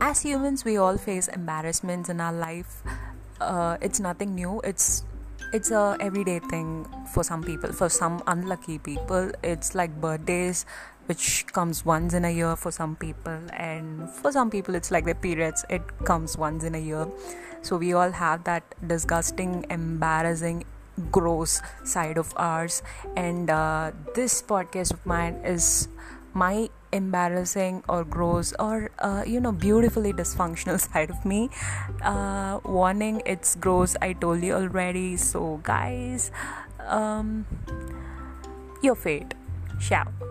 as humans we all face embarrassments in our life. Uh, it's nothing new. It's it's a everyday thing for some people. For some unlucky people it's like birthdays which comes once in a year for some people. And for some people it's like their periods. It comes once in a year. So we all have that disgusting embarrassing gross side of ours. And uh, this podcast of mine is my embarrassing or gross or uh, you know beautifully dysfunctional side of me uh, warning it's gross i told you already. So guys um your fate. Ciao